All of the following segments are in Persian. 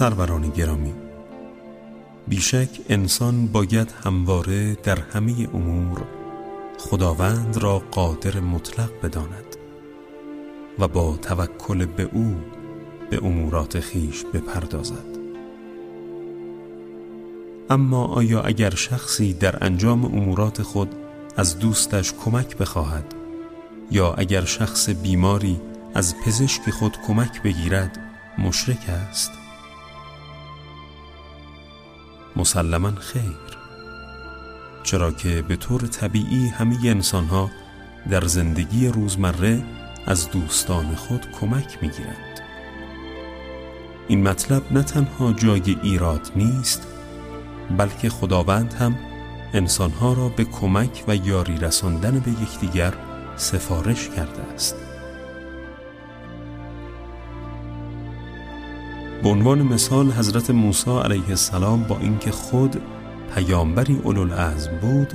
سروران گرامی. بیشک انسان باید همواره در همه امور خداوند را قادر مطلق بداند و با توکل به او به امورات خیش بپردازد. اما آیا اگر شخصی در انجام امورات خود از دوستش کمک بخواهد یا اگر شخص بیماری از پزشک خود کمک بگیرد مشرک است؟ مسلما خیر. چرا که به طور طبیعی همه انسانها در زندگی روزمره از دوستان خود کمک می‌گیرند. این مطلب نه تنها جای ایراد نیست بلکه خداوند هم انسانها را به کمک و یاری رساندن به یکدیگر سفارش کرده است. به عنوان مثال حضرت موسی علیه السلام با اینکه خود پیامبری اولوالعزم بود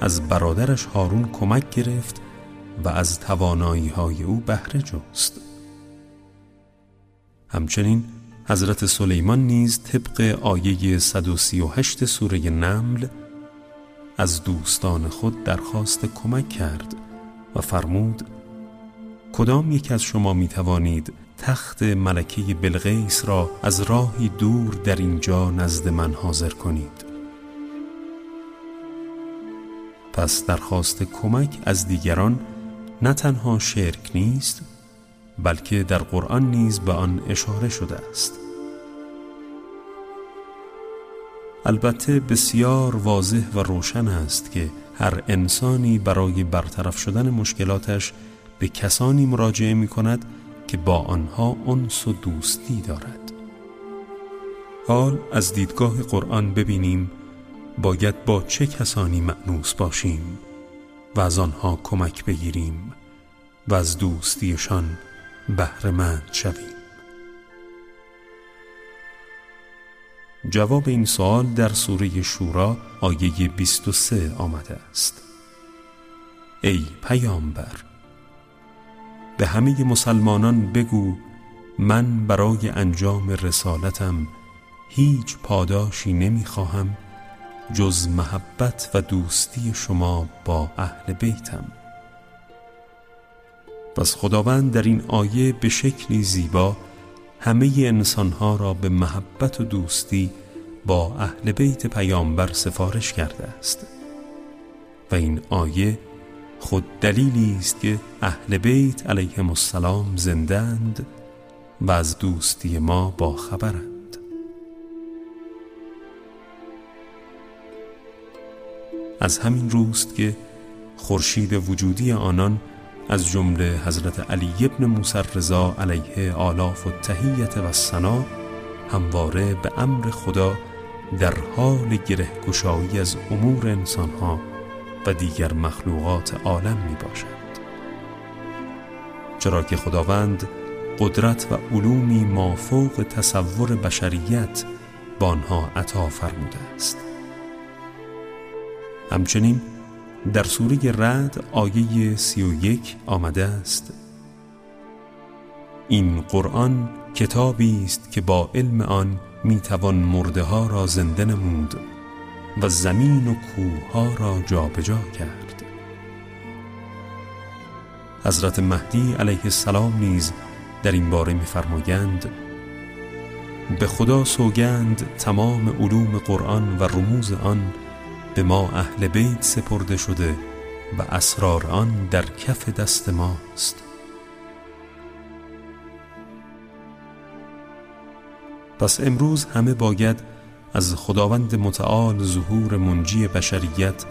از برادرش هارون کمک گرفت و از توانایی های او بهره جست. همچنین حضرت سلیمان نیز طبق آیه 138 سوره نمل از دوستان خود درخواست کمک کرد و فرمود کدام یک از شما می توانید تخت ملکه بلغیس را از راهی دور در اینجا نزد من حاضر کنید. پس درخواست کمک از دیگران نه تنها شرک نیست بلکه در قرآن نیز به آن اشاره شده است. البته بسیار واضح و روشن است که هر انسانی برای برطرف شدن مشکلاتش به کسانی مراجعه می کند که با آنها انس و دوستی دارد. حال از دیدگاه قرآن ببینیم باید با چه کسانی معنوس باشیم و از آنها کمک بگیریم و از دوستیشان بهرهمند شویم. جواب این سوال در سوره شورا آیه 23 آمده است. ای پیامبر! به همه مسلمانان بگو من برای انجام رسالتم هیچ پاداشی نمی‌خواهم جز محبت و دوستی شما با اهل بیتم. پس خداوند در این آیه به شکلی زیبا همه انسانها را به محبت و دوستی با اهل بیت پیامبر سفارش کرده است. و این آیه خود دلیلی است که اهل بیت علیهم السلام زندند و از دوستی ما با خبرند. از همین روست که خورشید وجودی آنان از جمله حضرت علی ابن موسی رضا علیه آلاف و تهیت و سنا همواره به امر خدا در حال گره گشایی از امور انسانها و دیگر مخلوقات عالم می باشد. چرا که خداوند قدرت و علومی مافوق تصور بشریت با آنها عطا فرموده است. همچنین در سوره رد آیه سی و یک آمده است. این قرآن کتابی است که با علم آن می‌توان مرده ها را زنده نمود. و زمین و کوه را جابجا کرد. حضرت مهدی علیه السلام نیز در این باره میفرمایند به خدا سوگند تمام علوم قرآن و رموز آن به ما اهل بیت سپرده شده و اسرار آن در کف دست ماست. پس امروز همه باید از خداوند متعال ظهور منجی بشریت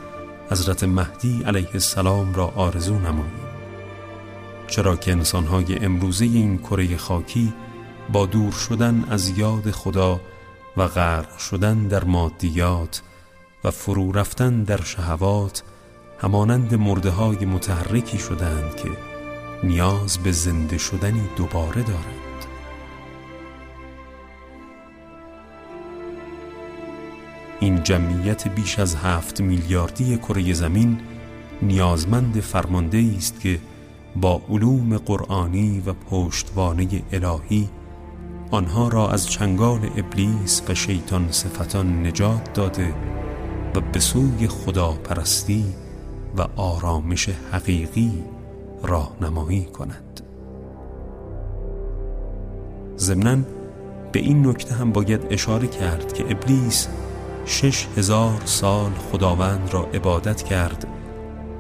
حضرت مهدی علیه السلام را آرزو نماییم. چرا که انسانهای امروزه این کره خاکی با دور شدن از یاد خدا و غرق شدن در مادیات و فرو رفتن در شهوات همانند مرده های متحرکی شدند که نیاز به زنده شدنی دوباره دارند. این جمعیت بیش از هفت میلیاردی کره زمین نیازمند فرمانده است که با علوم قرآنی و پشتوانه الهی آنها را از چنگال ابلیس و شیطان صفتان نجات داده و به سوی خدا پرستی و آرامش حقیقی راهنمایی کند. ضمناً به این نکته هم باید اشاره کرد که ابلیس شش هزار سال خداوند را عبادت کرد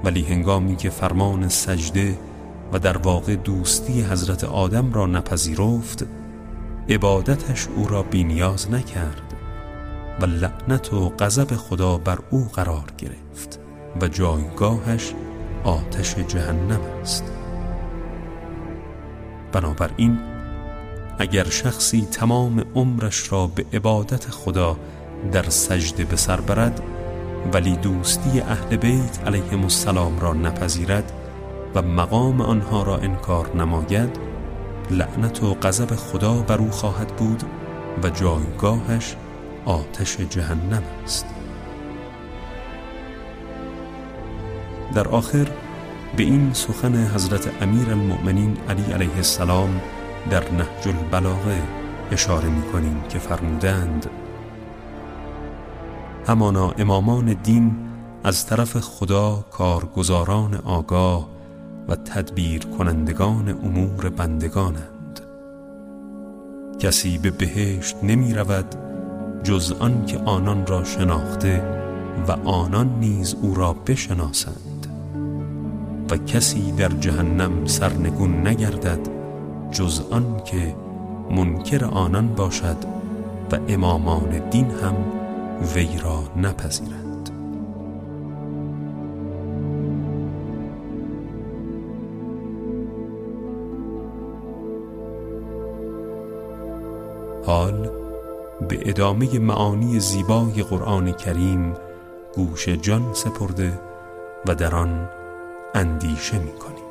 ولی هنگامی که فرمان سجده و در واقع دوستی حضرت آدم را نپذیرفت عبادتش او را بینیاز نکرد و لعنت و غضب خدا بر او قرار گرفت و جایگاهش آتش جهنم است. بنابراین اگر شخصی تمام عمرش را به عبادت خدا در سجده به برد ولی دوستی اهل بیت علیهم السلام را نپذیرد و مقام آنها را انکار نماید لعنت و غضب خدا بر او خواهد بود و جایگاهش آتش جهنم است. در آخر به این سخن حضرت امیر المؤمنین علی علیه السلام در نهج البلاغه اشاره می کنیم که فرمودند همانا امامان دین از طرف خدا کارگزاران آگاه و تدبیر کنندگان امور بندگانند. کسی به بهشت نمی رود جز آن که آنان را شناخته و آنان نیز او را بشناسند. و کسی در جهنم سرنگون نگردد جز آن که منکر آنان باشد و امامان دین هم وی را نپذیرند. حال به ادامه معانی زیبای قرآن کریم گوش جان سپرده و در آن اندیشه می کنیم